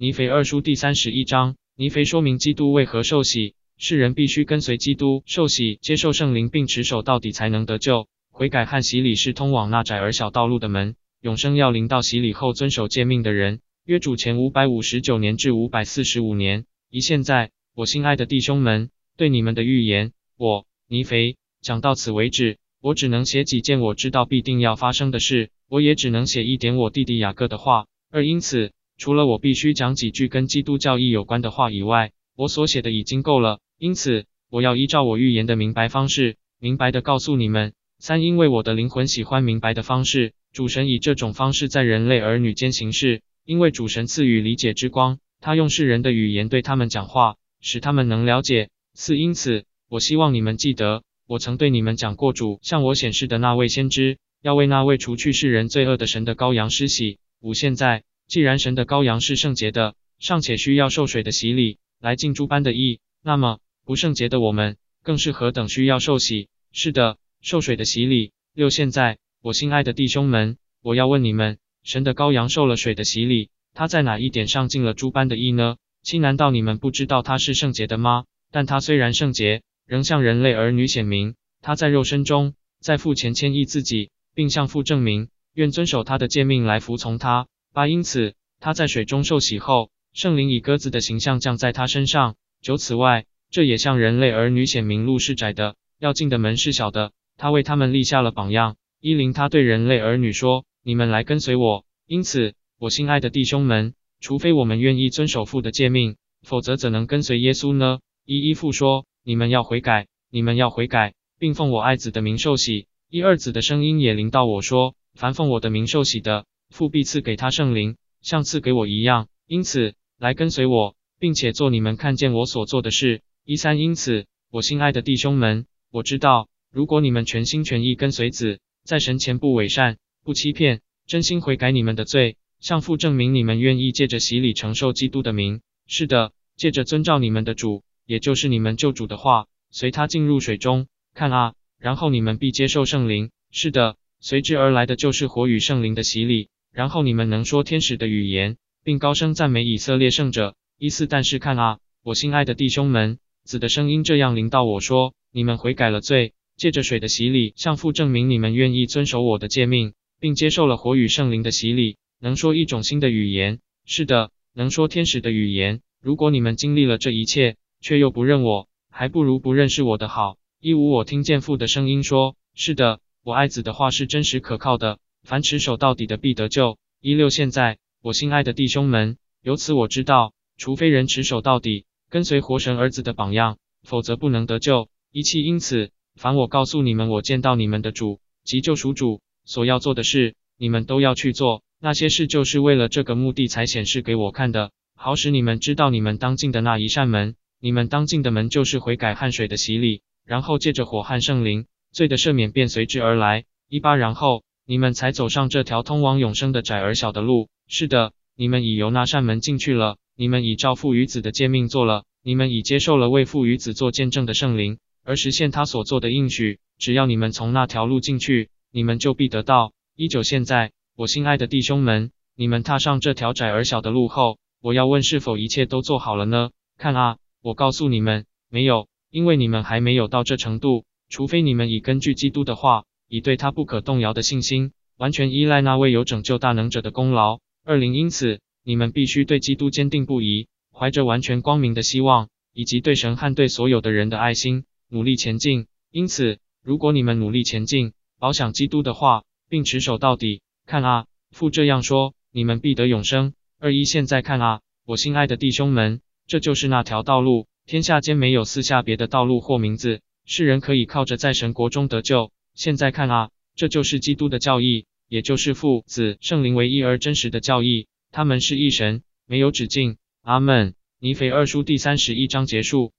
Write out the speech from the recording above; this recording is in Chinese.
尼腓二书第三十一章，尼腓说明基督为何受洗，世人必须跟随基督受洗，接受圣灵，并持守到底才能得救。悔改和洗礼是通往那窄而小道路的门，永生要临到洗礼后遵守诫命的人。约主前五百五十九年至五百四十五年。一现在，我心爱的弟兄们，对你们的预言，我尼腓讲到此为止。我只能写几件我知道必定要发生的事，我也只能写一点我弟弟雅各的话。二因此，除了我必须讲几句跟基督教义有关的话以外，我所写的已经够了。因此，我要依照我预言的明白方式，明白的告诉你们。三因为我的灵魂喜欢明白的方式，主神以这种方式在人类儿女间行事。因为主神赐予理解之光，他用世人的语言对他们讲话，使他们能了解。四，因此，我希望你们记得，我曾对你们讲过，主向我显示的那位先知，要为那位除去世人罪恶的神的羔羊施洗。五，现在，既然神的羔羊是圣洁的，尚且需要受水的洗礼来尽诸般的义，那么不圣洁的我们，更是何等需要受洗？是的，受水的洗礼。六，现在，我心爱的弟兄们，我要问你们。神的羔羊受了水的洗礼，他在哪一点上尽了诸般的义呢？七，难道你们不知道他是圣洁的吗？但他虽然圣洁，仍向人类儿女显明，他在肉身中，在父前谦抑自己，并向父证明，愿遵守他的诫命来服从他。八，因此他在水中受洗后，圣灵以鸽子的形象降在他身上。九，此外，这也向人类儿女显明路是窄的，要进的门是小的。他为他们立下了榜样。一零，他对人类儿女说。你们来跟随我，因此，我心爱的弟兄们，除非我们愿意遵守父的诫命，否则怎能跟随耶稣呢？一一父说，你们要悔改，你们要悔改，并奉我爱子的名受洗。一二子的声音也临到我说，凡奉我的名受洗的，父必赐给他圣灵，像赐给我一样。因此，来跟随我，并且做你们看见我所做的事。一三，因此，我心爱的弟兄们，我知道，如果你们全心全意跟随子，在神前不伪善。不欺骗，真心悔改你们的罪，向父证明你们愿意借着洗礼承受基督的名。是的，借着遵照你们的主，也就是你们救主的话，随他进入水中。看啊，然后你们必接受圣灵。是的，随之而来的就是火与圣灵的洗礼。然后你们能说天使的语言，并高声赞美以色列圣者。一四，但是看啊，我心爱的弟兄们，子的声音这样临到我说：你们悔改了罪，借着水的洗礼，向父证明你们愿意遵守我的诫命。并接受了火与圣灵的洗礼，能说一种新的语言。是的，能说天使的语言。如果你们经历了这一切，却又不认我，还不如不认识我的好。一五，我听见父的声音说：“是的，我爱子的话是真实可靠的，凡持守到底的必得救。”一六，现在，我心爱的弟兄们，由此我知道，除非人持守到底，跟随活神儿子的榜样，否则不能得救。一七，因此，凡我告诉你们，我见到你们的主，即救赎主。所要做的事，你们都要去做。那些事就是为了这个目的才显示给我看的，好使你们知道你们当进的那一扇门。你们当进的门就是悔改汗水的洗礼，然后借着火和圣灵，罪的赦免便随之而来。一八，然后你们才走上这条通往永生的窄而小的路。是的，你们已由那扇门进去了。你们已照父与子的诫命做了。你们已接受了为父与子做见证的圣灵，而实现他所做的应许。只要你们从那条路进去。你们就必得到。依旧现在，我心爱的弟兄们，你们踏上这条窄而小的路后，我要问是否一切都做好了呢？看啊，我告诉你们，没有，因为你们还没有到这程度。除非你们已根据基督的话，以对他不可动摇的信心，完全依赖那位有拯救大能者的功劳。二零，因此，你们必须对基督坚定不移，怀着完全光明的希望，以及对神和对所有的人的爱心，努力前进。因此，如果你们努力前进，保想基督的话，并持守到底。看啊，父这样说，你们必得永生。二一，现在看啊，我心爱的弟兄们，这就是那条道路。天下间没有四下别的道路或名字，世人可以靠着在神国中得救。现在看啊，这就是基督的教义，也就是父、子、圣灵唯一而真实的教义。他们是一神，没有止境。阿门。尼腓二书第三十一章结束。